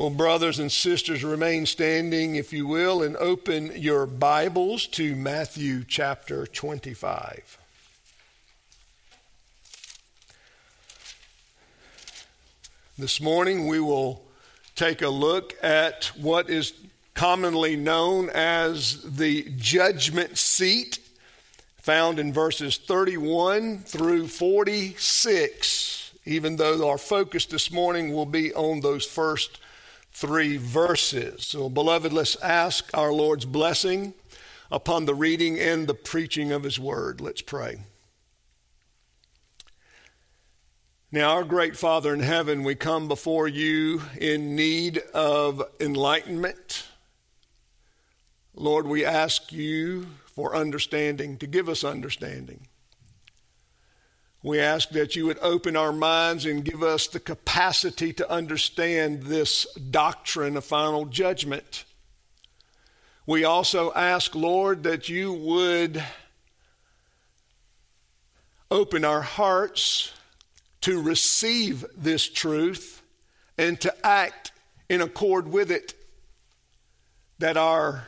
Well, brothers and sisters, remain standing, if you will, and open your Bibles to Matthew chapter 25. This morning we will take a look at what is commonly known as the judgment seat, found in verses 31 through 46, even though our focus this morning will be on those first three verses. So, beloved, let's ask our Lord's blessing upon the reading and the preaching of His word. Let's pray. Now, our great Father in heaven, we come before you in need of enlightenment. Lord, we ask you for understanding, to give us understanding. We ask that you would open our minds and give us the capacity to understand this doctrine of final judgment. We also ask, Lord, that you would open our hearts to receive this truth and to act in accord with it, that our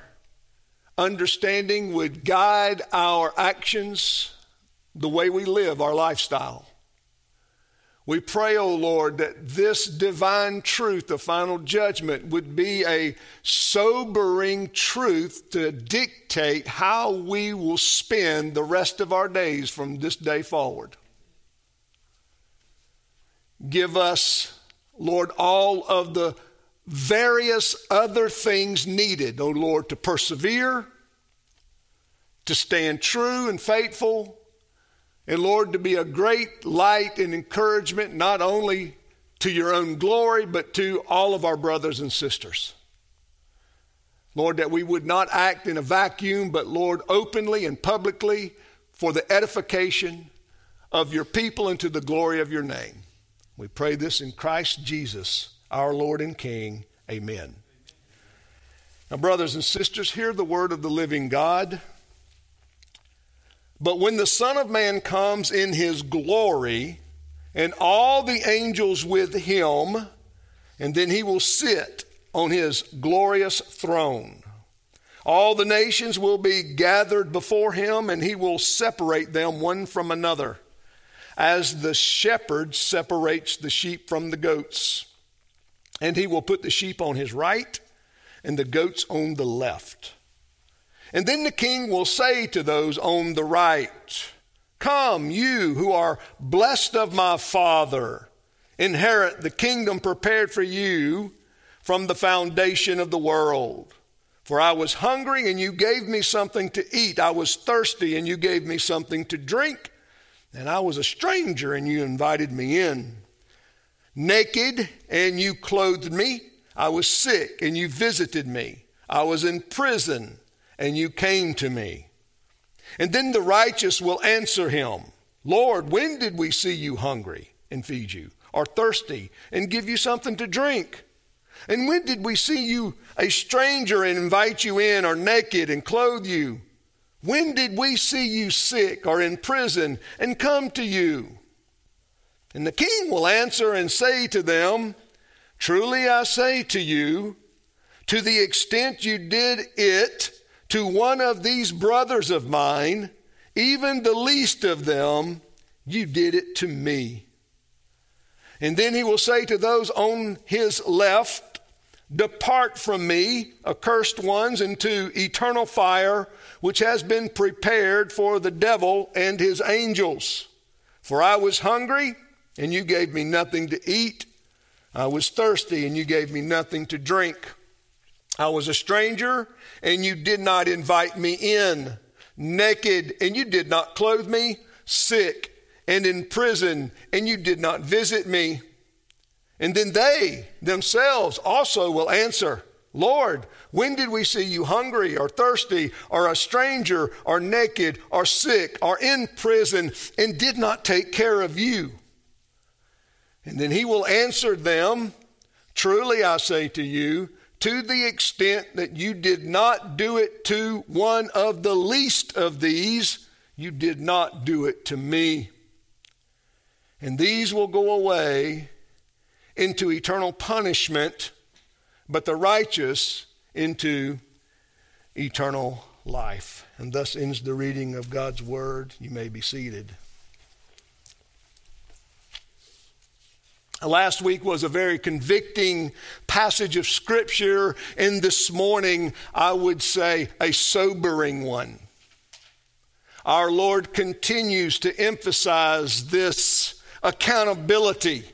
understanding would guide our actions the way we live our lifestyle. We pray, O oh Lord, that this divine truth the final judgment would be a sobering truth to dictate how we will spend the rest of our days from this day forward. Give us, Lord, all of the various other things needed, O oh Lord, to persevere, to stand true and faithful and Lord, to be a great light and encouragement, not only to your own glory, but to all of our brothers and sisters. Lord, that we would not act in a vacuum, but Lord, openly and publicly for the edification of your people and to the glory of your name. We pray this in Christ Jesus, our Lord and King. Amen. Now, brothers and sisters, hear the word of the living God. But when the Son of Man comes in his glory, and all the angels with him, and then he will sit on his glorious throne. All the nations will be gathered before him, and he will separate them one from another, as the shepherd separates the sheep from the goats. And he will put the sheep on his right, and the goats on the left. And then the king will say to those on the right, Come, you who are blessed of my Father, inherit the kingdom prepared for you from the foundation of the world. For I was hungry and you gave me something to eat. I was thirsty and you gave me something to drink. And I was a stranger and you invited me in. Naked and you clothed me. I was sick and you visited me. I was in prison and you came to me. And then the righteous will answer him, Lord, when did we see you hungry and feed you, or thirsty and give you something to drink? And when did we see you a stranger and invite you in, or naked and clothe you? When did we see you sick or in prison and come to you? And the king will answer and say to them, Truly I say to you, to the extent you did it to one of these brothers of mine, even the least of them, you did it to me. And then he will say to those on his left, Depart from me, accursed ones, into eternal fire, which has been prepared for the devil and his angels. For I was hungry, and you gave me nothing to eat. I was thirsty, and you gave me nothing to drink. I was a stranger, and you did not invite me in. Naked, and you did not clothe me. Sick, and in prison, and you did not visit me. And then they themselves also will answer, Lord, when did we see you hungry or thirsty or a stranger or naked or sick or in prison and did not take care of you? And then he will answer them, Truly I say to you, to the extent that you did not do it to one of the least of these, you did not do it to me. And these will go away into eternal punishment, but the righteous into eternal life. And thus ends the reading of God's word. You may be seated. Last week was a very convicting passage of Scripture, and this morning I would say a sobering one. Our Lord continues to emphasize this accountability,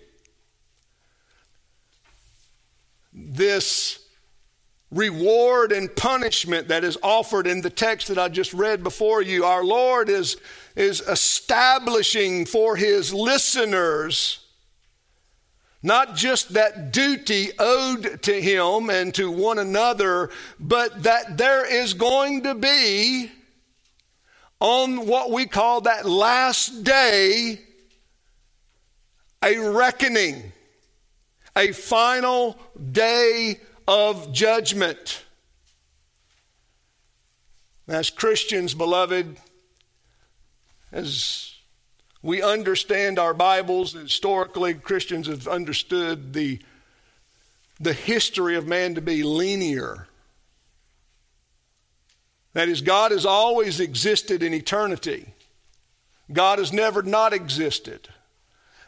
this reward and punishment that is offered in the text that I just read before you. Our Lord is, is establishing for His listeners not just that duty owed to him and to one another, but that there is going to be, on what we call that last day, a reckoning, a final day of judgment. As Christians, beloved, as we understand our Bibles. Historically, Christians have understood the, the history of man to be linear. That is, God has always existed in eternity. God has never not existed.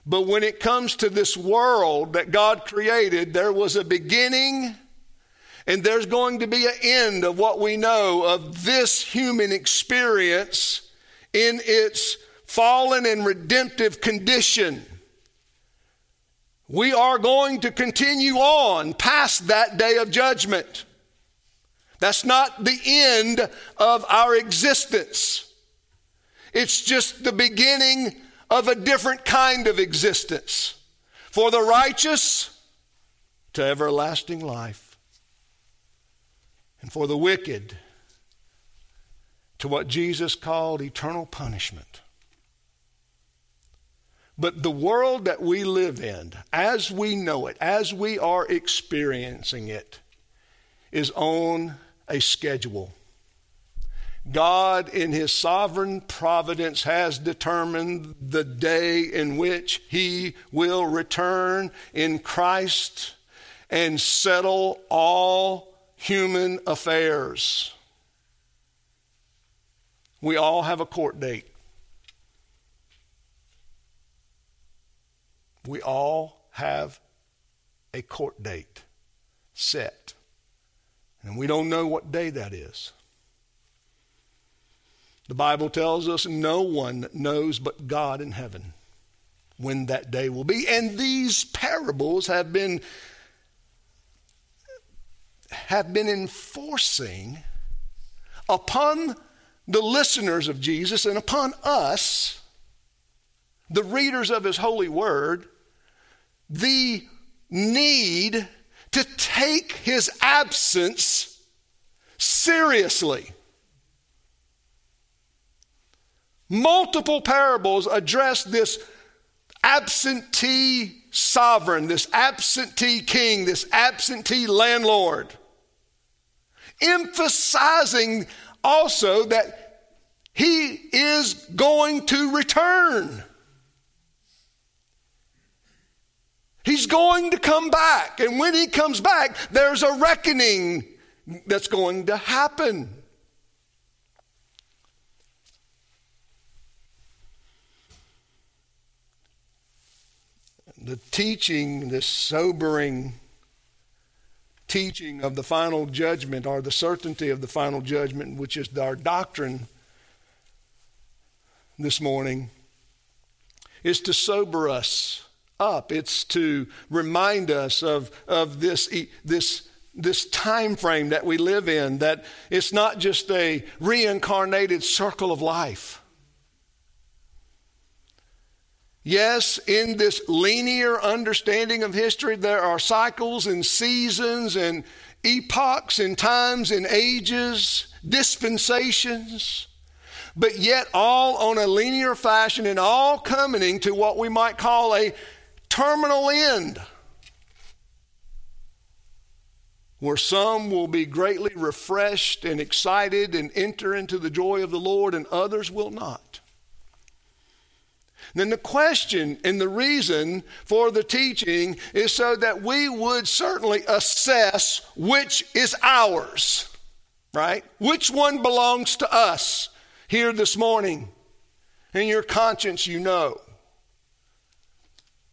But when it comes to this world that God created, there was a beginning and there's going to be an end of what we know of this human experience in its fallen and redemptive condition. We are going to continue on past that day of judgment. That's not the end of our existence. It's just the beginning of a different kind of existence. For the righteous, to everlasting life. And for the wicked, to what Jesus called eternal punishment. But the world that we live in, as we know it, as we are experiencing it, is on a schedule. God, in His sovereign providence, has determined the day in which He will return in Christ and settle all human affairs. We all have a court date. We all have a court date set. And we don't know what day that is. The Bible tells us no one knows but God in heaven when that day will be. And these parables have been have been enforcing upon the listeners of Jesus and upon us the readers of his holy word the need to take his absence seriously. Multiple parables address this absentee sovereign, this absentee king, this absentee landlord, emphasizing also that he is going to return. He's going to come back. And when he comes back, there's a reckoning that's going to happen. The teaching, this sobering teaching of the final judgment, or the certainty of the final judgment, which is our doctrine this morning, is to sober us up. It's to remind us of, of this, this, this time frame that we live in, that it's not just a reincarnated circle of life. Yes, in this linear understanding of history, there are cycles and seasons and epochs and times and ages, dispensations but yet all on a linear fashion and all coming to what we might call a terminal end where some will be greatly refreshed and excited and enter into the joy of the Lord, and others will not. Then the question and the reason for the teaching is so that we would certainly assess which is ours, right? Which one belongs to us here this morning. In your conscience, you know.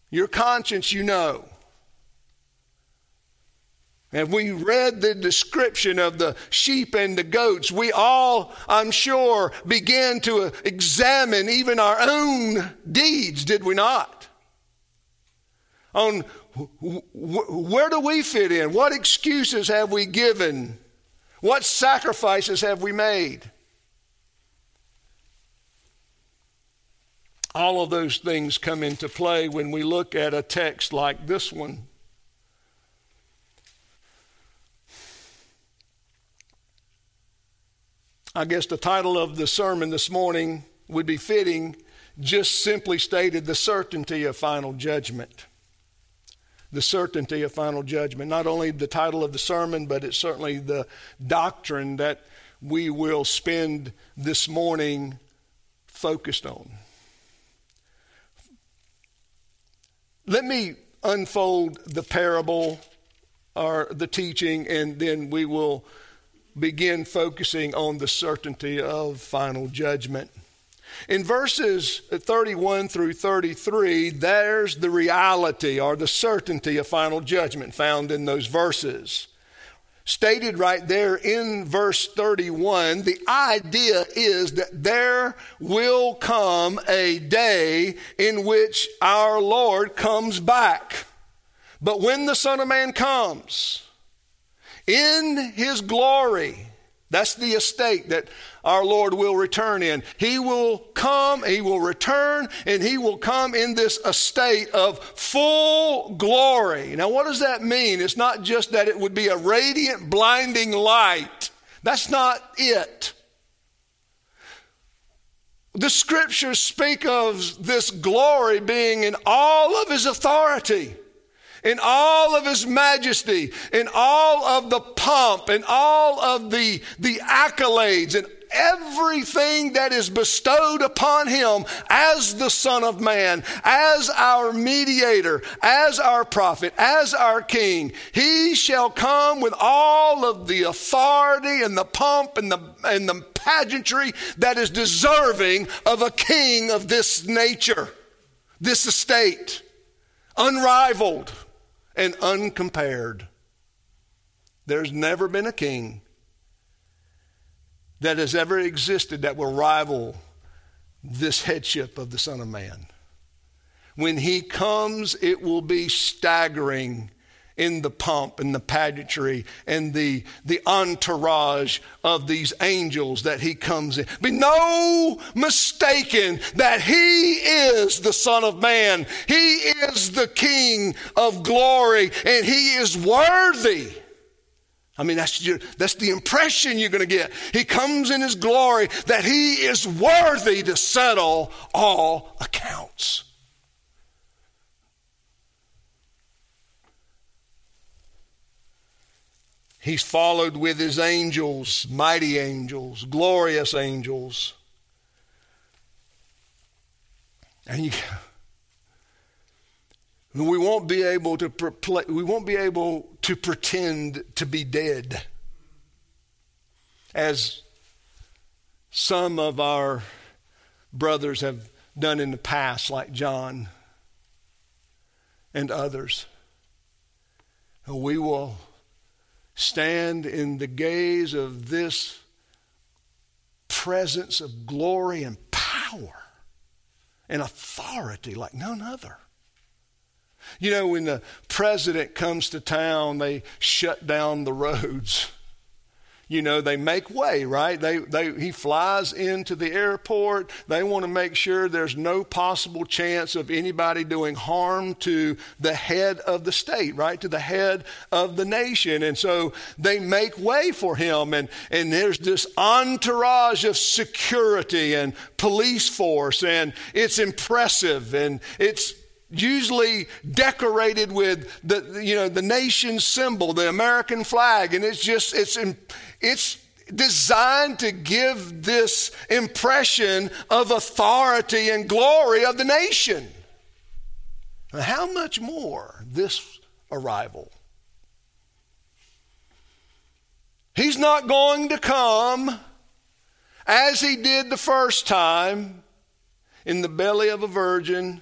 Your conscience, you know. And we read the description of the sheep and the goats, we all, I'm sure, began to examine even our own deeds, did we not? On where do we fit in? What excuses have we given? What sacrifices have we made? All of those things come into play when we look at a text like this one. I guess the title of the sermon this morning would be fitting, just simply stated the certainty of final judgment. The certainty of final judgment. Not only the title of the sermon, but it's certainly the doctrine that we will spend this morning focused on. Let me unfold the parable or the teaching, and then we will begin focusing on the certainty of final judgment. In verses 31 through 33, there's the reality or the certainty of final judgment found in those verses. Stated right there in verse 31, the idea is that there will come a day in which our Lord comes back. But when the Son of Man comes, in his glory. That's the estate that our Lord will return in. He will come, He will return, and He will come in this estate of full glory. Now, what does that mean? It's not just that it would be a radiant, blinding light. That's not it. The scriptures speak of this glory being in all of His authority in all of his majesty, in all of the pomp, in all of the, the accolades, and everything that is bestowed upon him as the Son of Man, as our mediator, as our prophet, as our king. He shall come with all of the authority and the pomp and the, and the pageantry that is deserving of a king of this nature, this estate, unrivaled and uncompared. There's never been a king that has ever existed that will rival this headship of the Son of Man. When he comes, it will be staggering in the pomp and the pageantry and the, the entourage of these angels that he comes in. Be no mistaken that he is the Son of Man. He is the King of glory and he is worthy. I mean, that's, your, that's the impression you're going to get. He comes in his glory that he is worthy to settle all accounts. He's followed with his angels, mighty angels, glorious angels. And you, we won't be able to we won't be able to pretend to be dead as some of our brothers have done in the past like John and others. We will stand in the gaze of this presence of glory and power and authority like none other. You know, when the president comes to town, they shut down the roads you know, they make way, right? They, they, he flies into the airport. They want to make sure there's no possible chance of anybody doing harm to the head of the state, right? To the head of the nation. And so they make way for him. And, and there's this entourage of security and police force. And it's impressive. And it's, usually decorated with the you know the nation's symbol the american flag and it's just it's it's designed to give this impression of authority and glory of the nation. How much more this arrival? He's not going to come as he did the first time in the belly of a virgin,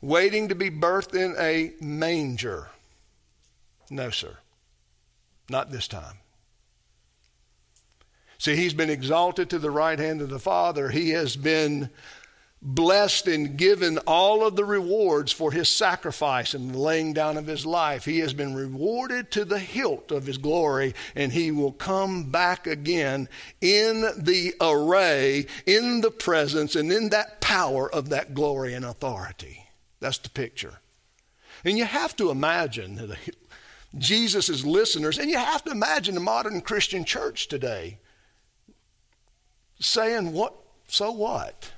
waiting to be birthed in a manger. No, sir. Not this time. See, he's been exalted to the right hand of the Father. He has been blessed and given all of the rewards for his sacrifice and the laying down of his life. He has been rewarded to the hilt of his glory, and he will come back again in the array, in the presence, and in that power of that glory and authority. That's the picture. And you have to imagine Jesus' listeners, and you have to imagine the modern Christian church today saying, What? So what?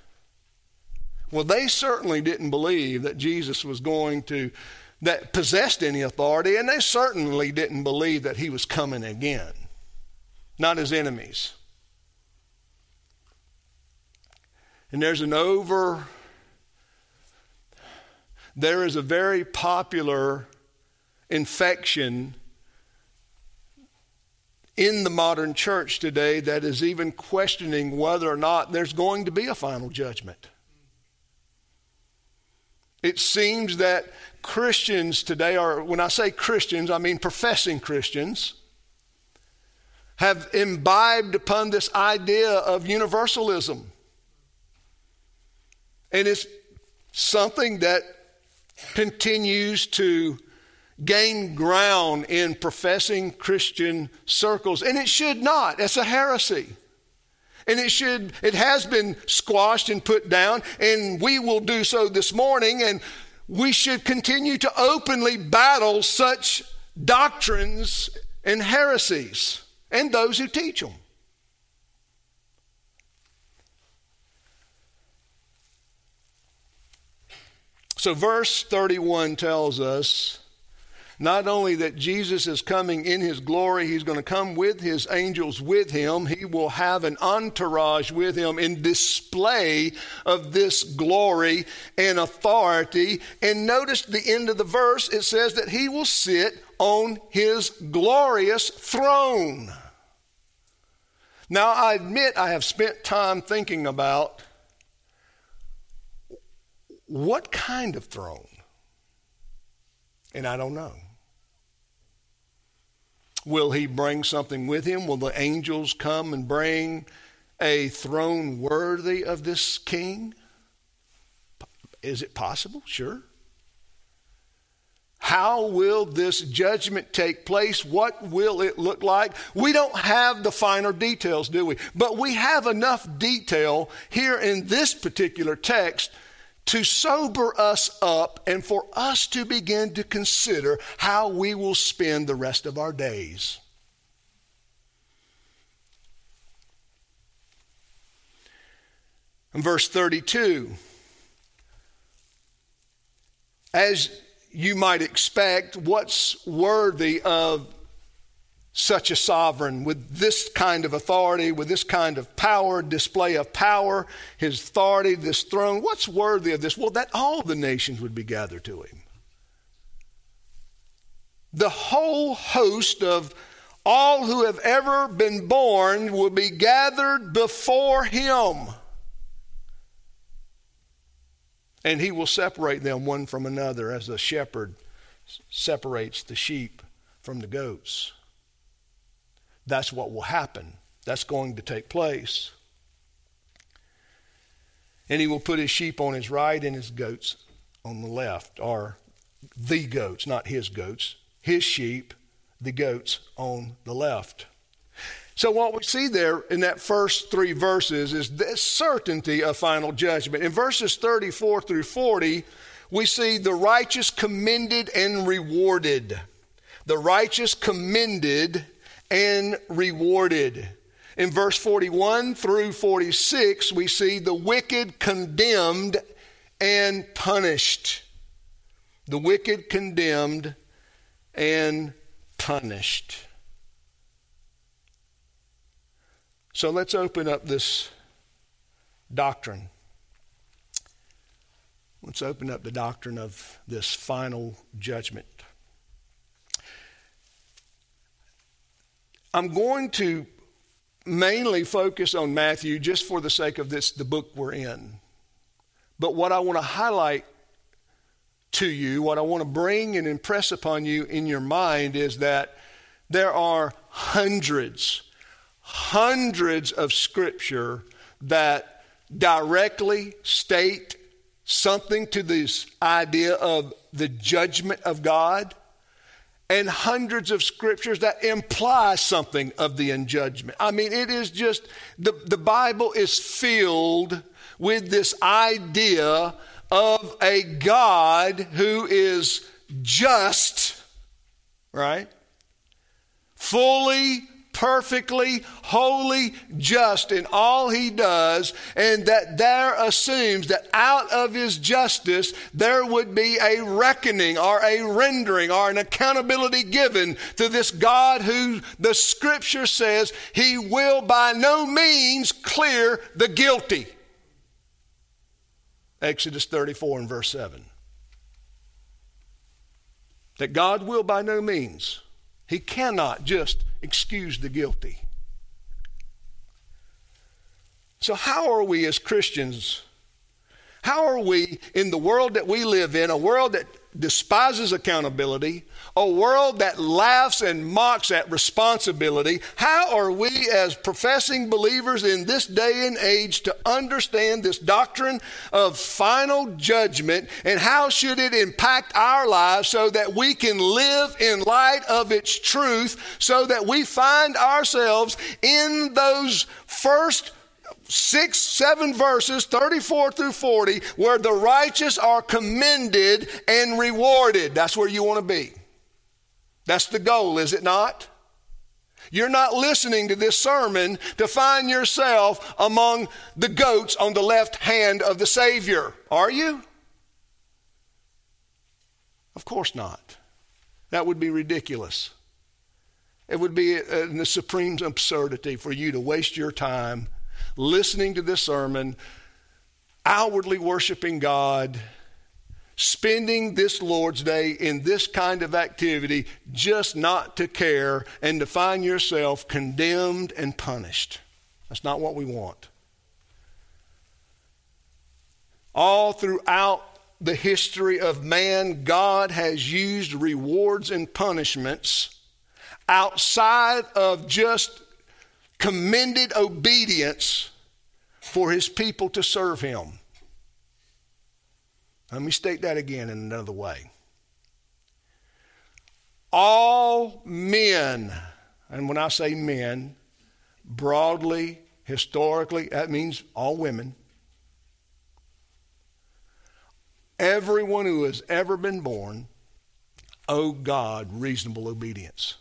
Well, they certainly didn't believe that Jesus was going to, that possessed any authority, and they certainly didn't believe that he was coming again. Not as enemies. And there's an over, there is a very popular infection in the modern church today that is even questioning whether or not there's going to be a final judgment. It seems that Christians today are, when I say Christians, I mean professing Christians, have imbibed upon this idea of universalism. And it's something that continues to gain ground in professing Christian circles, and it should not. It's a heresy. And it should, it has been squashed and put down, and we will do so this morning. And we should continue to openly battle such doctrines and heresies and those who teach them. So, verse 31 tells us not only that Jesus is coming in his glory, he's going to come with his angels with him. He will have an entourage with him in display of this glory and authority. And notice the end of the verse, it says that he will sit on his glorious throne. Now, I admit I have spent time thinking about what kind of throne? And I don't know. Will he bring something with him? Will the angels come and bring a throne worthy of this king? Is it possible? Sure. How will this judgment take place? What will it look like? We don't have the finer details, do we? But we have enough detail here in this particular text to sober us up and for us to begin to consider how we will spend the rest of our days. In verse 32, as you might expect, what's worthy of such a sovereign with this kind of authority, with this kind of power, display of power, his authority, this throne. What's worthy of this? Well, that all the nations would be gathered to him. The whole host of all who have ever been born will be gathered before him. And he will separate them one from another as the shepherd separates the sheep from the goats. That's what will happen. That's going to take place. And he will put his sheep on his right and his goats on the left, or the goats, not his goats, his sheep, the goats on the left. So, what we see there in that first three verses is the certainty of final judgment. In verses 34 through 40, we see the righteous commended and rewarded. The righteous commended and rewarded. In verse 41 through 46, we see the wicked condemned and punished. The wicked condemned and punished. So let's open up this doctrine. Let's open up the doctrine of this final judgment. I'm going to mainly focus on Matthew just for the sake of this the book we're in. But what I want to highlight to you, what I want to bring and impress upon you in your mind is that there are hundreds, hundreds of scripture that directly state something to this idea of the judgment of God, and hundreds of scriptures that imply something of the judgment. I mean, it is just, the, the Bible is filled with this idea of a God who is just, right? Fully perfectly, holy, just in all he does, and that there assumes that out of his justice there would be a reckoning or a rendering or an accountability given to this God who the scripture says he will by no means clear the guilty. Exodus 34 and verse 7. That God will by no means, he cannot just excuse the guilty. So, how are we as Christians? How are we in the world that we live in, a world that despises accountability, a world that laughs and mocks at responsibility, how are we as professing believers in this day and age to understand this doctrine of final judgment? And how should it impact our lives so that we can live in light of its truth so that we find ourselves in those first six, seven verses, 34 through 40, where the righteous are commended and rewarded. That's where you want to be. That's the goal, is it not? You're not listening to this sermon to find yourself among the goats on the left hand of the Savior, are you? Of course not. That would be ridiculous. It would be a supreme absurdity for you to waste your time listening to this sermon, outwardly worshiping God, spending this Lord's Day in this kind of activity just not to care and to find yourself condemned and punished. That's not what we want. All throughout the history of man, God has used rewards and punishments outside of just commended obedience for his people to serve him. Let me state that again in another way. All men, and when I say men, broadly, historically, that means all women. Everyone who has ever been born owe God reasonable obedience.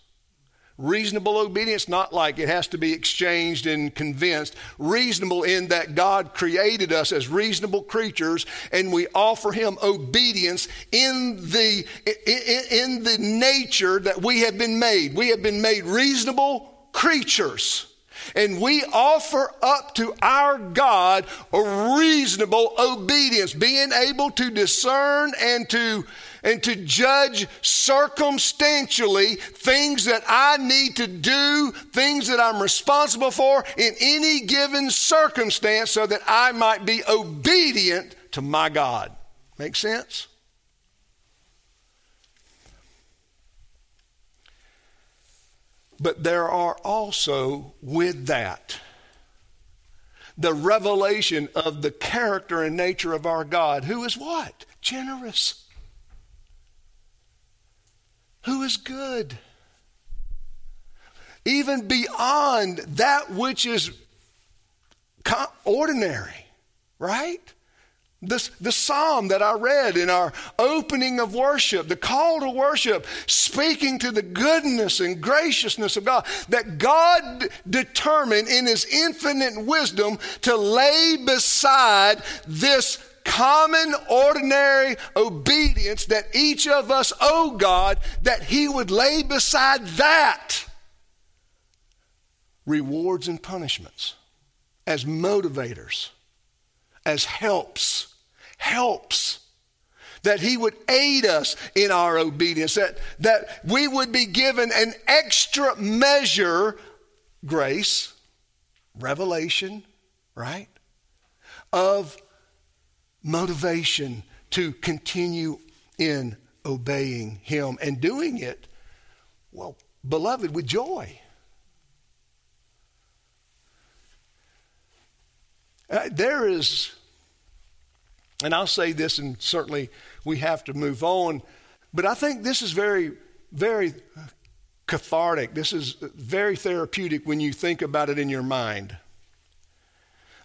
Reasonable obedience, not like it has to be exchanged and convinced. Reasonable in that God created us as reasonable creatures and we offer Him obedience in the, in, in the nature that we have been made. We have been made reasonable creatures. And we offer up to our God a reasonable obedience, being able to discern and to and to judge circumstantially things that I need to do, things that I'm responsible for in any given circumstance so that I might be obedient to my God. Make sense? But there are also with that the revelation of the character and nature of our God, who is what? Generous who is good. Even beyond that which is ordinary, right? This, the psalm that I read in our opening of worship, the call to worship, speaking to the goodness and graciousness of God, that God determined in His infinite wisdom to lay beside this common, ordinary obedience that each of us owe God, that He would lay beside that rewards and punishments, as motivators, as helps, helps. That he would aid us in our obedience, that, that we would be given an extra measure, grace, revelation, right? Of motivation to continue in obeying him and doing it, well, beloved, with joy. Uh, there is, and I'll say this, and certainly we have to move on, but I think this is very, very cathartic. This is very therapeutic when you think about it in your mind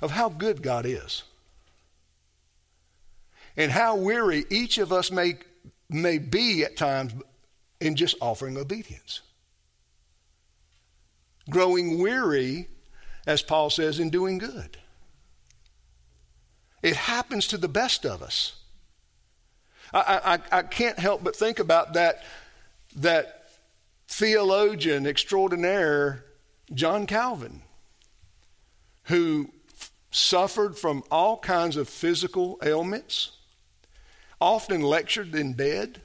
of how good God is and how weary each of us may, may be at times in just offering obedience. Growing weary, as Paul says, in doing good. It happens to the best of us. I, I, I can't help but think about that, that theologian extraordinaire, John Calvin, who suffered from all kinds of physical ailments, often lectured in bed,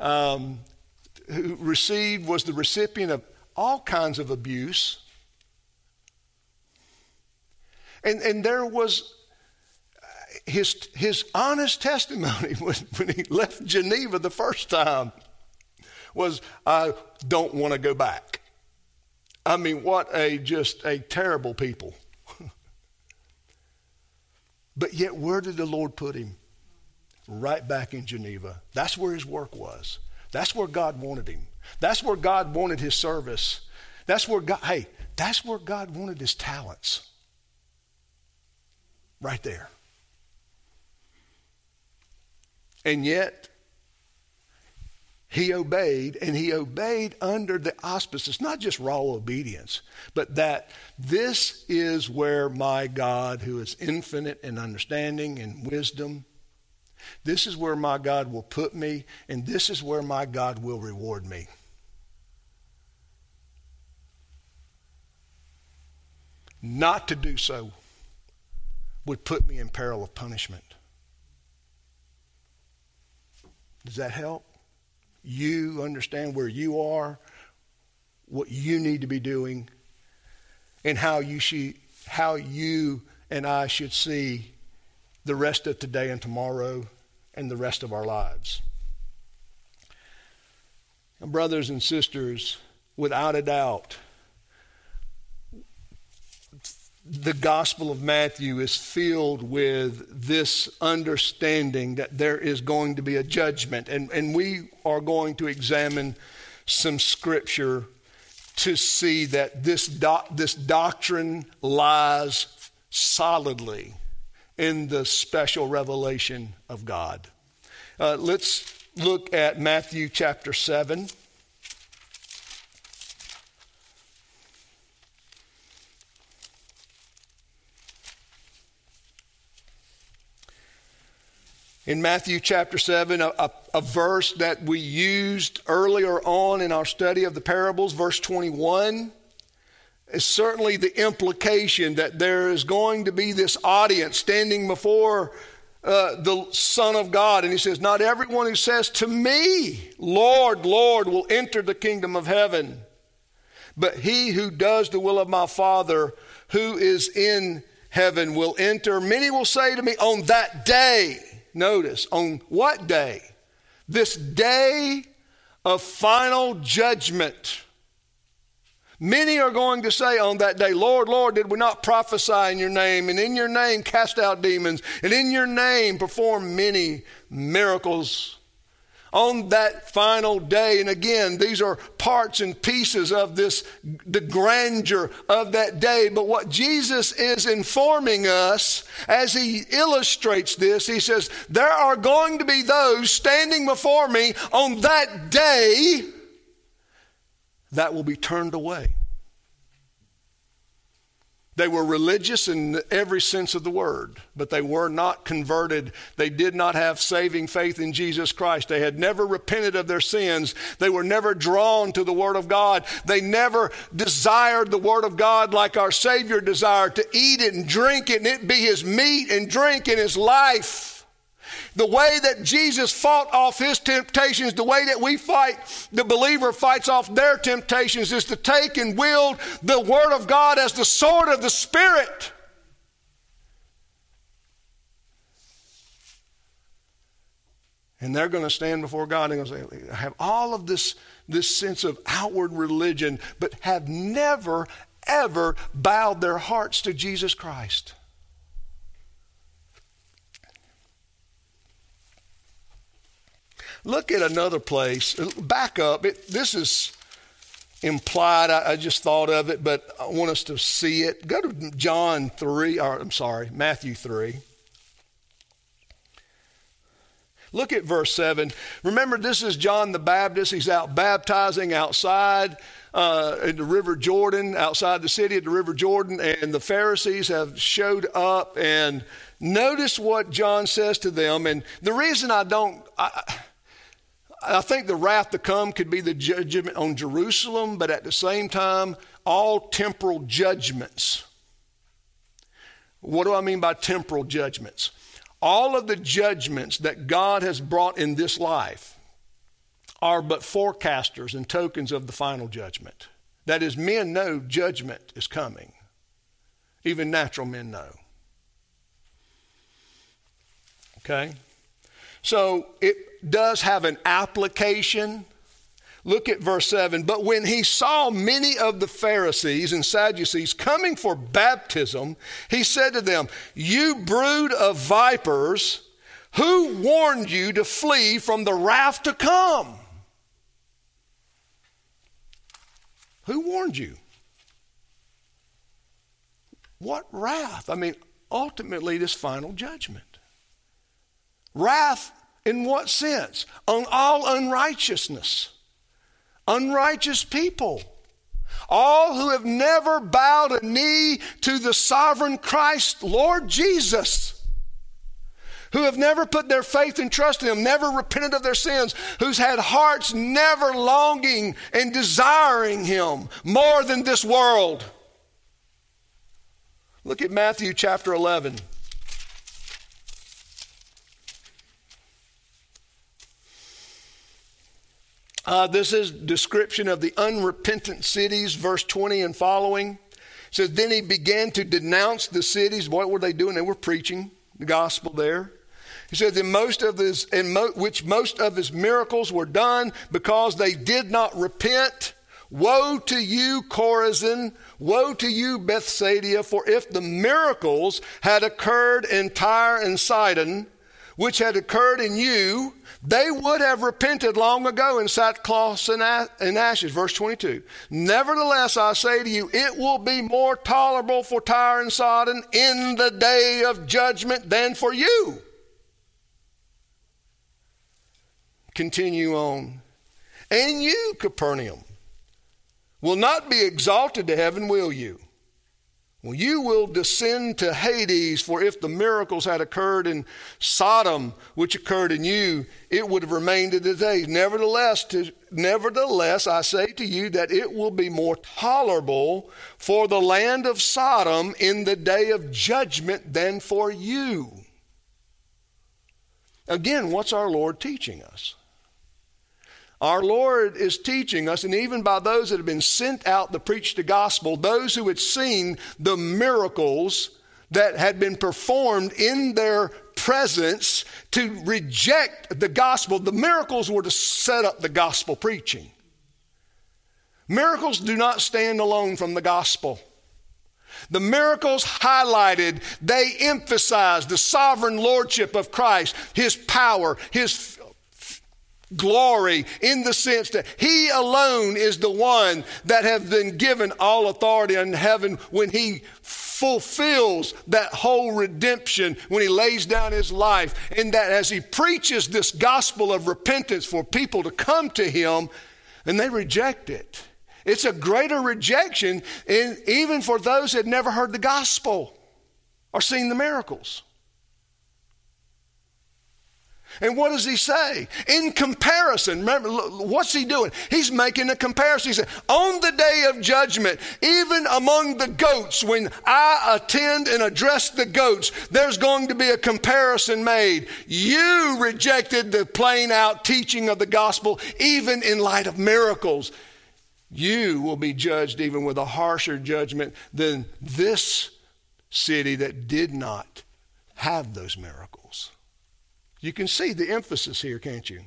um, who received, was the recipient of all kinds of abuse, and, and there was uh, his, his honest testimony when, when he left Geneva the first time was, I don't want to go back. I mean, what a just a terrible people. but yet, where did the Lord put him? Right back in Geneva. That's where his work was. That's where God wanted him. That's where God wanted his service. That's where God, hey, that's where God wanted his talents. Right there. And yet, he obeyed, and he obeyed under the auspices, not just raw obedience, but that this is where my God, who is infinite in understanding and wisdom, this is where my God will put me, and this is where my God will reward me. Not to do so would put me in peril of punishment. Does that help? You understand where you are, what you need to be doing, and how you should, how you and I should see the rest of today and tomorrow and the rest of our lives. And brothers and sisters, without a doubt, the Gospel of Matthew is filled with this understanding that there is going to be a judgment. And, and we are going to examine some scripture to see that this, this doctrine lies solidly in the special revelation of God. Uh, let's look at Matthew chapter 7. in Matthew chapter 7, a, a, a, verse that we used earlier on in our study of the parables, verse 21, is certainly the implication that there is going to be this audience standing before uh, the Son of God. And he says, Not everyone who says to me, Lord, Lord, will enter the kingdom of heaven, but he who does the will of my Father who is in heaven will enter. Many will say to me on that day, Notice, on what day? This day of final judgment. Many are going to say on that day, Lord, Lord, did we not prophesy in your name, and in your name cast out demons, and in your name perform many miracles? on that final day. And again, these are parts and pieces of this, the grandeur of that day. But what Jesus is informing us as he illustrates this, he says, There are going to be those standing before me on that day that will be turned away. They were religious in every sense of the word, but they were not converted. They did not have saving faith in Jesus Christ. They had never repented of their sins. They were never drawn to the Word of God. They never desired the Word of God like our Savior desired to eat it and drink it and it be His meat and drink in His life. The way that Jesus fought off his temptations, the way that we fight, the believer fights off their temptations, is to take and wield the Word of God as the sword of the Spirit. And they're going to stand before God and say, I have all of this, this sense of outward religion, but have never, ever bowed their hearts to Jesus Christ. Look at another place. Back up. It, this is implied. I, I, just thought of it, but I want us to see it. Go to John 3, or I'm sorry, Matthew 3. Look at verse 7. Remember, this is John the Baptist. He's out baptizing outside uh, in the River Jordan, outside the city of the River Jordan, and the Pharisees have showed up. And notice what John says to them. And the reason I don't. I, I think the wrath to come could be the judgment on Jerusalem, but at the same time, all temporal judgments. What do I mean by temporal judgments? All of the judgments that God has brought in this life are but forecasters and tokens of the final judgment. That is, men know judgment is coming. Even natural men know. Okay? So it does have an application. Look at verse 7. But when he saw many of the Pharisees and Sadducees coming for baptism, he said to them, You brood of vipers, who warned you to flee from the wrath to come? Who warned you? What wrath? I mean, ultimately, this final judgment. Wrath in what sense? On all unrighteousness, unrighteous people. All who have never bowed a knee to the sovereign Christ, Lord Jesus, who have never put their faith and trust in Him, never repented of their sins, who's had hearts never longing and desiring Him more than this world. Look at Matthew chapter 11. Uh, this is description of the unrepentant cities, verse 20 and following. It says, Then he began to denounce the cities. What were they doing? They were preaching the gospel there. He says, in most of his, in mo- which most of his miracles were done because they did not repent. Woe to you, Chorazin! Woe to you, Bethsaida! For if the miracles had occurred in Tyre and Sidon, which had occurred in you, they would have repented long ago in sackcloth and ashes. Verse 22. Nevertheless, I say to you, it will be more tolerable for Tyre and Sidon in the day of judgment than for you. Continue on. And you, Capernaum, will not be exalted to heaven, will you? Well, you will descend to Hades, for if the miracles had occurred in Sodom, which occurred in you, it would have remained to day. Nevertheless, to, nevertheless, I say to you that it will be more tolerable for the land of Sodom in the day of judgment than for you. Again, what's our Lord teaching us? Our Lord is teaching us, and even by those that have been sent out to preach the gospel, those who had seen the miracles that had been performed in their presence to reject the gospel. The miracles were to set up the gospel preaching. Miracles do not stand alone from the gospel. The miracles highlighted, they emphasized the sovereign lordship of Christ, his power, his glory in the sense that he alone is the one that has been given all authority in heaven when he fulfills that whole redemption when he lays down his life and that as he preaches this gospel of repentance for people to come to him and they reject it It's a greater rejection, in, even for those that never heard the gospel or seen the miracles. And what does he say? In comparison, remember, what's he doing? He's making a comparison. He said, On the day of judgment, even among the goats, when I attend and address the goats, there's going to be a comparison made. You rejected the plain out teaching of the gospel, even in light of miracles. You will be judged even with a harsher judgment than this city that did not have those miracles. You can see the emphasis here, can't you?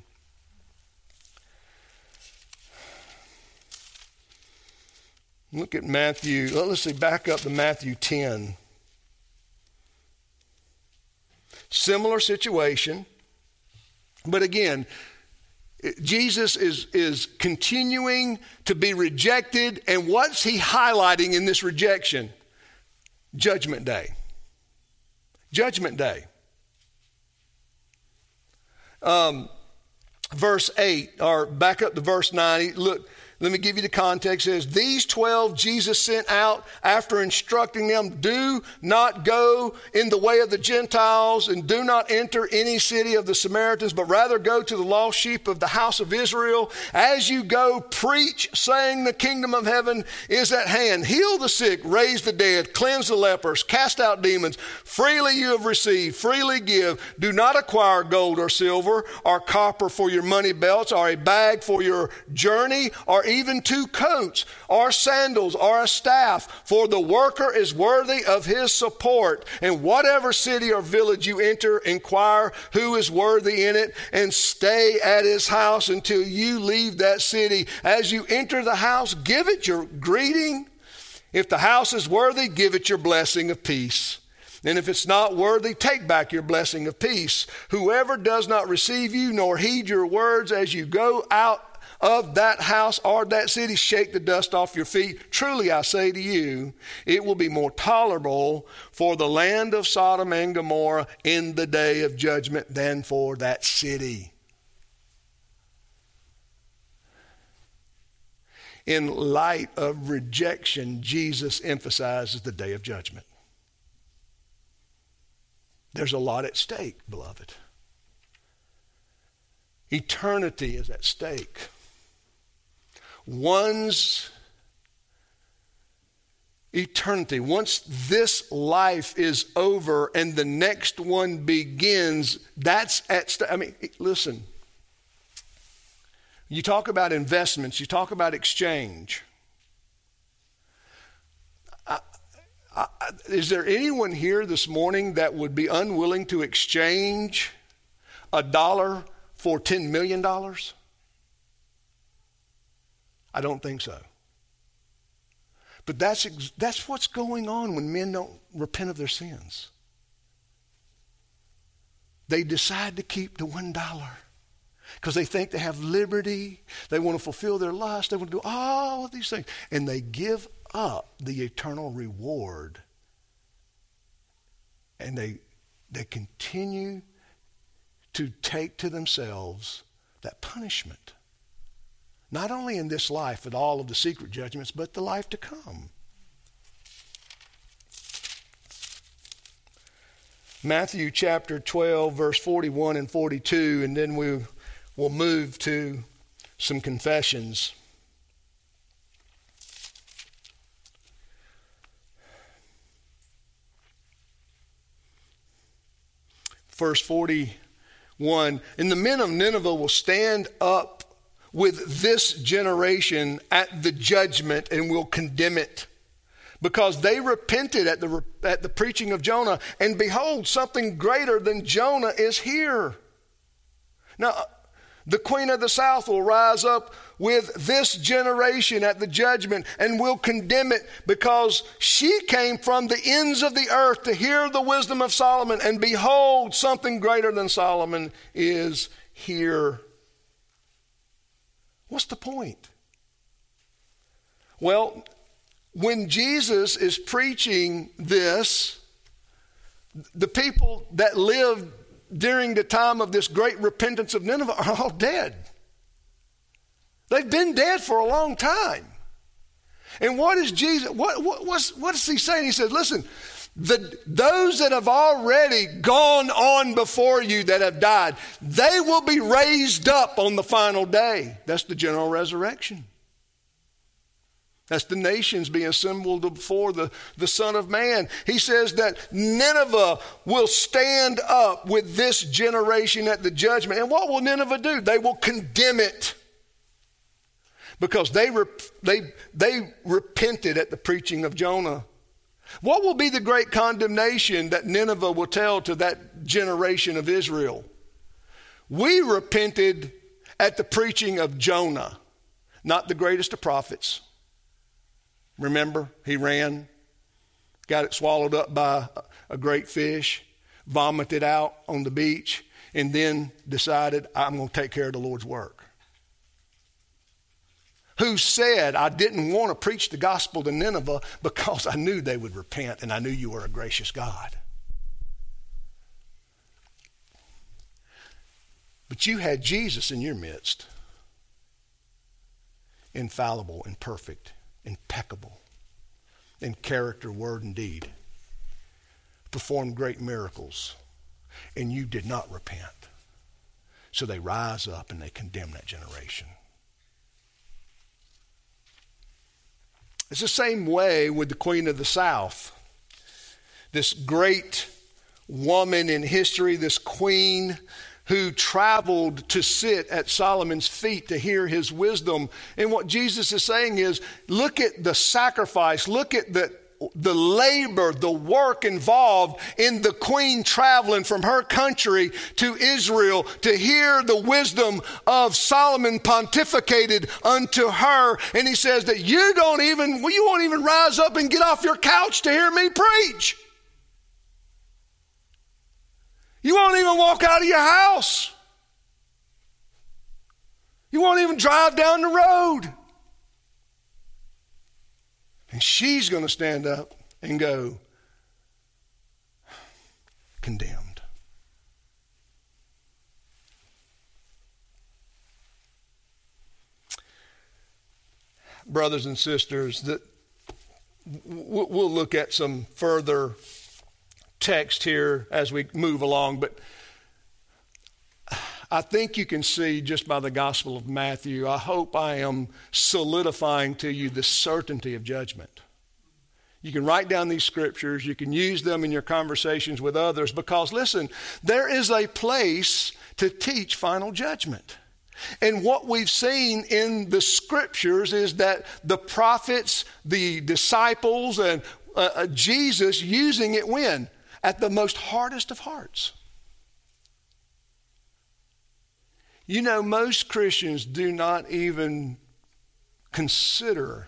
Look at Matthew. Let's see, back up to Matthew 10. Similar situation. But again, Jesus is, is continuing to be rejected. And what's he highlighting in this rejection? Judgment Day. Judgment Day. Um, verse 8, or back up to verse 9. Look, let me give you the context. Says, These 12 Jesus sent out after instructing them, Do not go in the way of the Gentiles, and do not enter any city of the Samaritans, but rather go to the lost sheep of the house of Israel. As you go, preach, saying, The kingdom of heaven is at hand. Heal the sick, raise the dead, cleanse the lepers, cast out demons. Freely you have received, freely give. Do not acquire gold or silver or copper for your money belts, or a bag for your journey, or even two coats, or sandals, or a staff, for the worker is worthy of his support. In whatever city or village you enter, inquire who is worthy in it, and stay at his house until you leave that city. As you enter the house, give it your greeting. If the house is worthy, give it your blessing of peace. And if it's not worthy, take back your blessing of peace. Whoever does not receive you nor heed your words as you go out of that house or that city, shake the dust off your feet. Truly, I say to you, it will be more tolerable for the land of Sodom and Gomorrah in the day of judgment than for that city. In light of rejection, Jesus emphasizes the day of judgment. There's a lot at stake, beloved. Eternity is at stake one's eternity. Once this life is over and the next one begins, that's at st- I mean, listen. You talk about investments, you talk about exchange. I, I, is there anyone here this morning that would be unwilling to exchange a dollar for $10 million? I don't think so. But that's, that's what's going on when men don't repent of their sins. They decide to keep the one dollar because they think they have liberty. They want to fulfill their lust. They want to do all of these things. And they give up the eternal reward. And they, they continue to take to themselves that punishment. Not only in this life, but all of the secret judgments, but the life to come. Matthew chapter 12, verse 41 and 42, and then we will move to some confessions. Verse 41 And the men of Nineveh will stand up with this generation at the judgment and will condemn it because they repented at the, at the preaching of Jonah, and behold, something greater than Jonah is here. Now, the queen of the south will rise up with this generation at the judgment and will condemn it because she came from the ends of the earth to hear the wisdom of Solomon, and behold, something greater than Solomon is here. What's the point? Well, when Jesus is preaching this, the people that lived during the time of this great repentance of Nineveh are all dead. They've been dead for a long time. And what is Jesus, what, what, what's, what is he saying? He says, listen, the, those that have already gone on before you that have died, they will be raised up on the final day. That's the general resurrection. That's the nations being assembled before the, the Son of Man. He says that Nineveh will stand up with this generation at the judgment. And what will Nineveh do? They will condemn it because they, they, they repented at the preaching of Jonah. What will be the great condemnation that Nineveh will tell to that generation of Israel? We repented at the preaching of Jonah, not the greatest of prophets. Remember, he ran, got it swallowed up by a great fish, vomited out on the beach, and then decided, I'm going to take care of the Lord's work. Who said, I didn't want to preach the gospel to Nineveh because I knew they would repent and I knew you were a gracious God. But you had Jesus in your midst, infallible and perfect impeccable in character, word, and deed, performed great miracles, and you did not repent. So they rise up and they condemn that generation. It's the same way with the Queen of the South. This great woman in history, this queen who traveled to sit at Solomon's feet to hear his wisdom. And what Jesus is saying is look at the sacrifice, look at the the labor, the work involved in the queen traveling from her country to Israel to hear the wisdom of Solomon pontificated unto her. And he says that you don't even, well, you won't even rise up and get off your couch to hear me preach. You won't even walk out of your house. You won't even drive down the road. And she's going to stand up and go, condemned. Brothers and sisters, that we'll look at some further text here as we move along, but I think you can see just by the Gospel of Matthew, I hope I am solidifying to you the certainty of judgment. You can write down these scriptures, you can use them in your conversations with others, because listen, there is a place to teach final judgment. And what we've seen in the scriptures is that the prophets, the disciples, and uh, uh Jesus using it when? at the most hardest of hearts. You know, most Christians do not even consider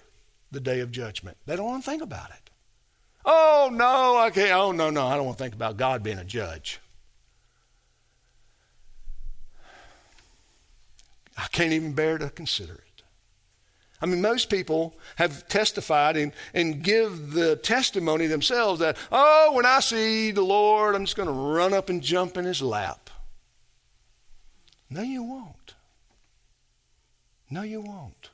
the day of judgment. They don't want to think about it. Oh, no, I can't. Oh, no, no, I don't want to think about God being a judge. I can't even bear to consider it. I mean, most people have testified and, and give the testimony themselves that, oh, when I see the Lord, I'm just going to run up and jump in his lap. No, you won't. No, you won't.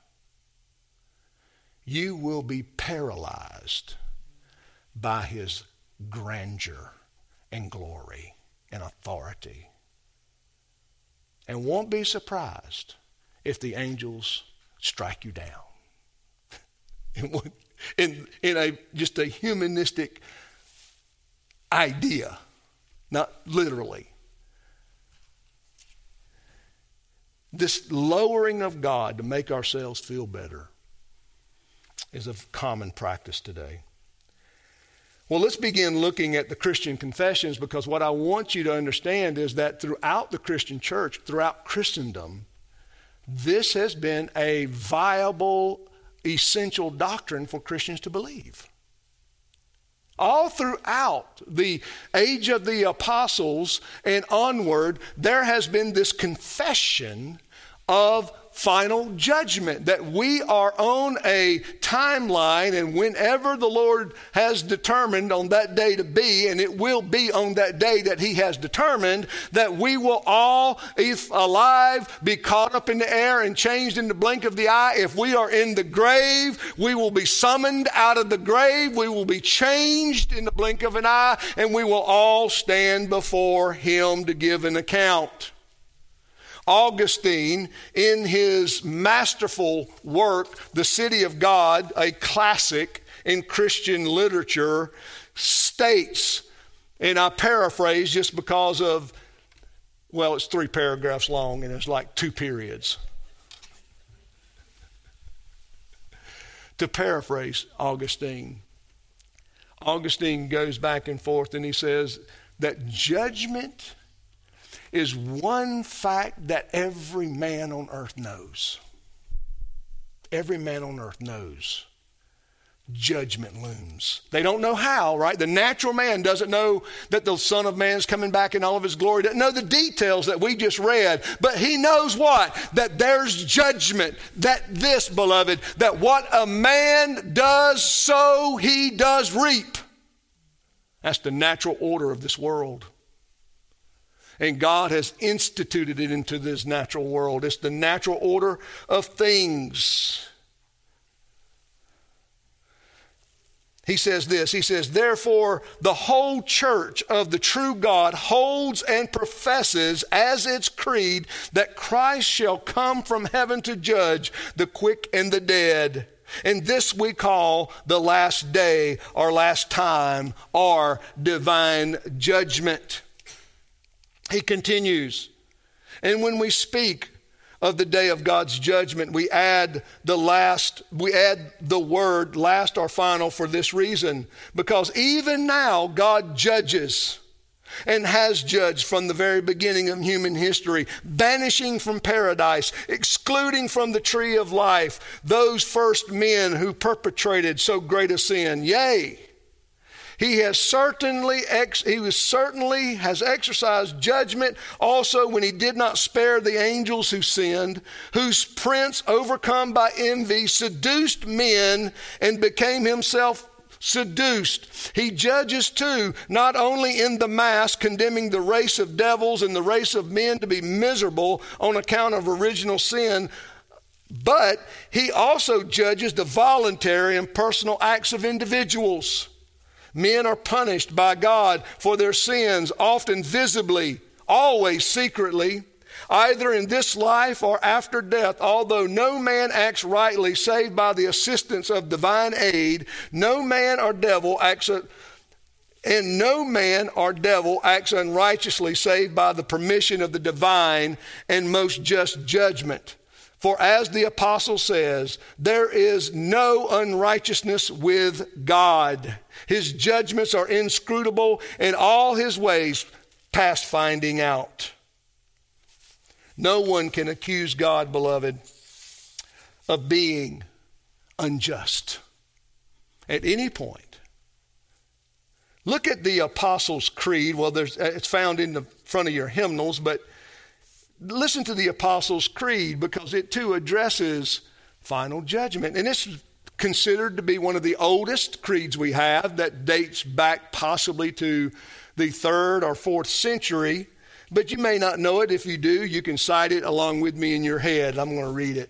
You will be paralyzed by his grandeur and glory and authority. And won't be surprised if the angels strike you down. in, in, in a just a humanistic idea, not literally. This lowering of God to make ourselves feel better is a common practice today. Well, let's begin looking at the Christian confessions because what I want you to understand is that throughout the Christian church, throughout Christendom, this has been a viable, essential doctrine for Christians to believe. All throughout the age of the apostles and onward, there has been this confession of final judgment, that we are on a timeline, and whenever the Lord has determined on that day to be, and it will be on that day that He has determined, that we will all, if alive, be caught up in the air and changed in the blink of the eye. If we are in the grave, we will be summoned out of the grave, we will be changed in the blink of an eye, and we will all stand before Him to give an account. Augustine, in his masterful work, The City of God, a classic in Christian literature, states, and I paraphrase just because of, well, it's three paragraphs long and it's like two periods. to paraphrase Augustine, Augustine goes back and forth and he says that judgment is one fact that every man on earth knows. Every man on earth knows. Judgment looms. They don't know how, right? The natural man doesn't know that the Son of Man is coming back in all of his glory, doesn't know the details that we just read, but he knows what? That there's judgment. That this, beloved, that what a man does, so he does reap. That's the natural order of this world. And God has instituted it into this natural world. It's the natural order of things. He says this He says, Therefore, the whole church of the true God holds and professes as its creed that Christ shall come from heaven to judge the quick and the dead. And this we call the last day or last time or divine judgment. He continues, and when we speak of the day of God's judgment, we add the last, we add the word last or final for this reason. Because even now, God judges and has judged from the very beginning of human history, banishing from paradise, excluding from the tree of life those first men who perpetrated so great a sin. Yea, he has certainly ex- he was certainly has exercised judgment also when he did not spare the angels who sinned, whose prince overcome by envy seduced men and became himself seduced. He judges too, not only in the mass, condemning the race of devils and the race of men to be miserable on account of original sin, but he also judges the voluntary and personal acts of individuals. Men are punished by God for their sins, often visibly, always secretly, either in this life or after death. Although no man acts rightly save by the assistance of divine aid, no man or devil acts. A, and no man or devil acts unrighteously save by the permission of the divine and most just judgment. For as the apostle says, there is no unrighteousness with God. His judgments are inscrutable, and all his ways past finding out. No one can accuse God, beloved, of being unjust at any point. Look at the Apostles' Creed. Well, it's found in the front of your hymnals, but listen to the Apostles' Creed because it too addresses final judgment. And is considered to be one of the oldest creeds we have that dates back possibly to the third or fourth century. But you may not know it. If you do, you can cite it along with me in your head. I'm going to read it.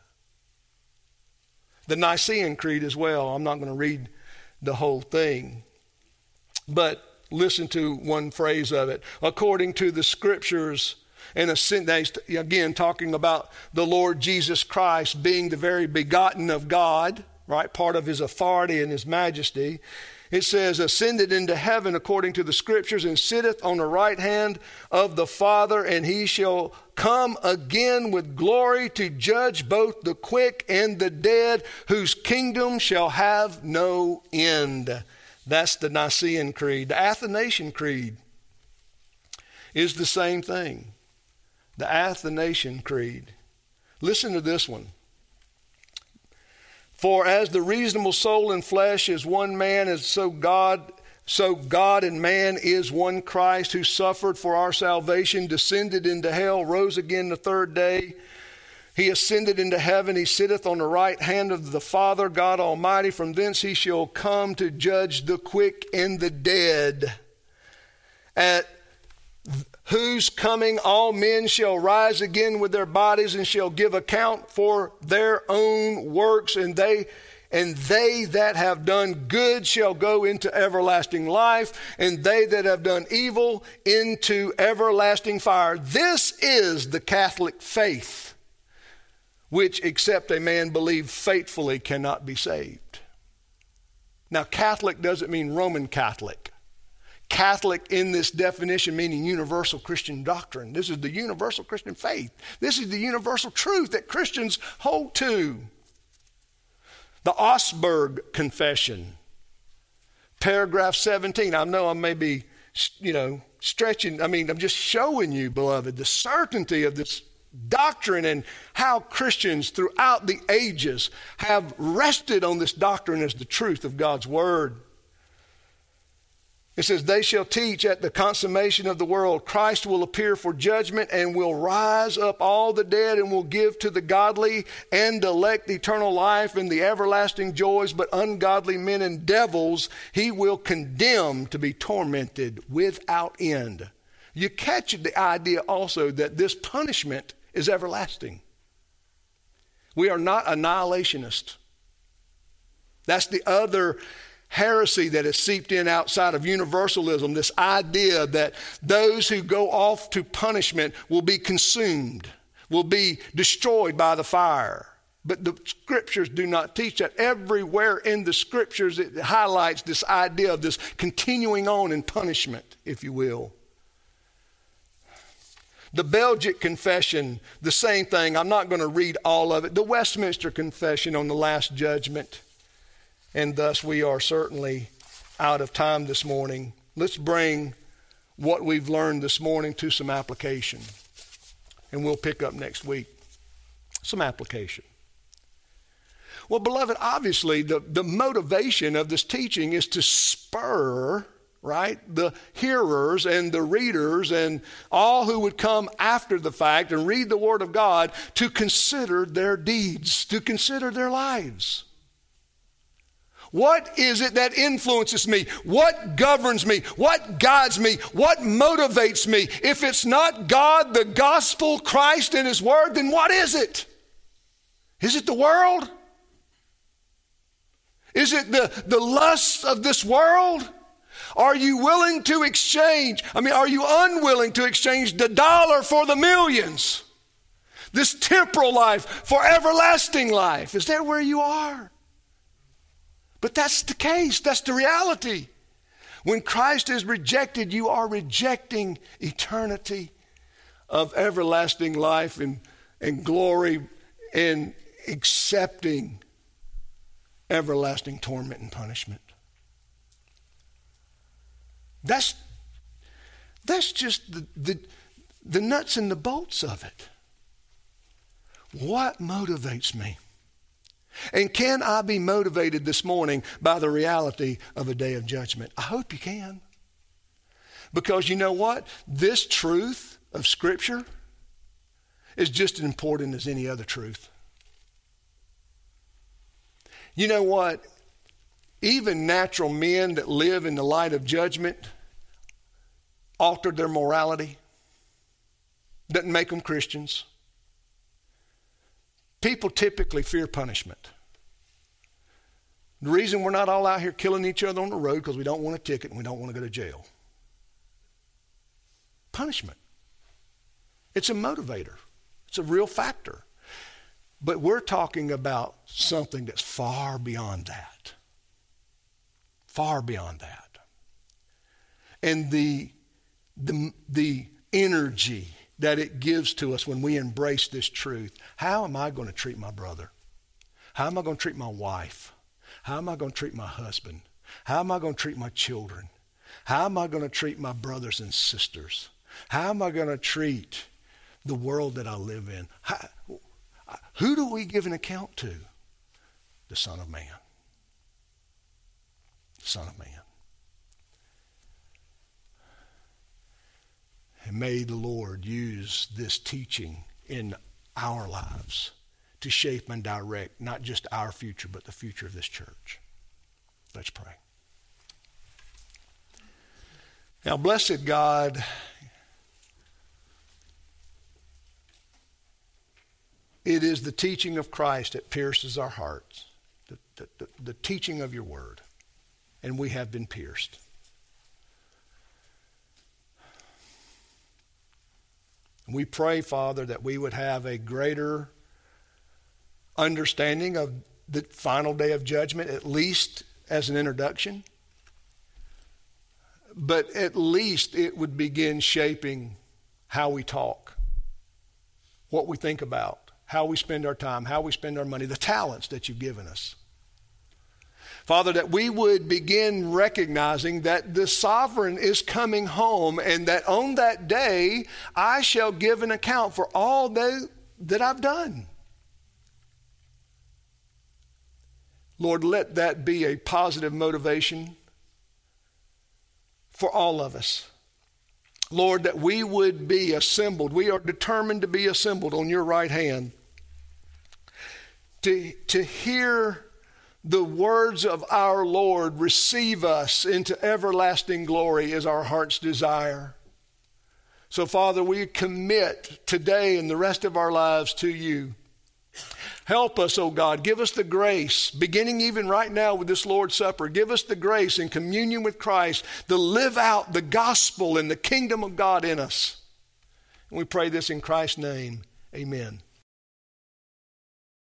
the Nicene Creed as well. I'm not going to read the whole thing, but listen to one phrase of it. According to the scriptures, and again, talking about the Lord Jesus Christ being the very begotten of God, right? Part of his authority and his majesty. It says, ascended into heaven according to the scriptures, and sitteth on the right hand of the Father, and he shall come again with glory to judge both the quick and the dead, whose kingdom shall have no end. That's the Nicene Creed. The Athanasian Creed is the same thing. The Athanasian Creed. Listen to this one. For as the reasonable soul and flesh is one man, as so God so God and man is one Christ who suffered for our salvation, descended into hell, rose again the third day. He ascended into heaven. He sitteth on the right hand of the Father, God Almighty. From thence he shall come to judge the quick and the dead. At whose coming? All men shall rise again with their bodies and shall give account for their own works and they and they that have done good shall go into everlasting life and they that have done evil into everlasting fire. This is the catholic faith which except a man believe faithfully cannot be saved. Now catholic doesn't mean roman catholic Catholic in this definition, meaning universal Christian doctrine. This is the universal Christian faith. This is the universal truth that Christians hold to. The Augsburg Confession, paragraph 17. I know I may be, you know, stretching. I mean, I'm just showing you, beloved, the certainty of this doctrine and how Christians throughout the ages have rested on this doctrine as the truth of God's Word. It says, They shall teach at the consummation of the world. Christ will appear for judgment and will rise up all the dead and will give to the godly and elect eternal life and the everlasting joys. But ungodly men and devils he will condemn to be tormented without end. You catch the idea also that this punishment is everlasting. We are not annihilationists. That's the other heresy that has seeped in outside of universalism this idea that those who go off to punishment will be consumed, will be destroyed by the fire. But the scriptures do not teach that. Everywhere in the scriptures, it highlights this idea of this continuing on in punishment, if you will. The Belgic Confession, the same thing. I'm not going to read all of it. The Westminster Confession on the Last Judgment and thus we are certainly out of time this morning. Let's bring what we've learned this morning to some application, and we'll pick up next week. Some application. Well, beloved, obviously, the, the motivation of this teaching is to spur, right, the hearers and the readers and all who would come after the fact and read the Word of God to consider their deeds, to consider their lives. What is it that influences me? What governs me? What guides me? What motivates me? If it's not God, the gospel, Christ, and His Word, then what is it? Is it the world? Is it the, the lusts of this world? Are you willing to exchange? I mean, are you unwilling to exchange the dollar for the millions? This temporal life for everlasting life? Is that where you are? But that's the case, that's the reality. When Christ is rejected, you are rejecting eternity of everlasting life and, and glory and accepting everlasting torment and punishment. That's, that's just the, the, the nuts and the bolts of it. What motivates me? And can I be motivated this morning by the reality of a day of judgment? I hope you can. Because you know what? This truth of Scripture is just as important as any other truth. You know what? Even natural men that live in the light of judgment altered their morality. Doesn't make them Christians. People typically fear punishment. The reason we're not all out here killing each other on the road because we don't want a ticket and we don't want to go to jail. Punishment. It's a motivator. It's a real factor. But we're talking about something that's far beyond that. far beyond that. And the, the, the energy that it gives to us when we embrace this truth. How am I going to treat my brother? How am I going to treat my wife? How am I going to treat my husband? How am I going to treat my children? How am I going to treat my brothers and sisters? How am I going to treat the world that I live in? How, who do we give an account to? The Son of Man. The Son of Man. And may the Lord use this teaching in our lives to shape and direct not just our future, but the future of this church. Let's pray. Now, blessed God, it is the teaching of Christ that pierces our hearts, the, the, the, the teaching of your word, and we have been pierced. We pray, Father, that we would have a greater understanding of the final day of judgment, at least as an introduction. But at least it would begin shaping how we talk, what we think about, how we spend our time, how we spend our money, the talents that you've given us. Father, that we would begin recognizing that the sovereign is coming home and that on that day I shall give an account for all that, that I've done. Lord, let that be a positive motivation for all of us. Lord, that we would be assembled. We are determined to be assembled on your right hand. To, to hear the words of our Lord receive us into everlasting glory is our heart's desire. So, Father, we commit today and the rest of our lives to you. Help us, O oh God. Give us the grace, beginning even right now with this Lord's Supper. Give us the grace in communion with Christ to live out the gospel and the kingdom of God in us. And we pray this in Christ's name. Amen.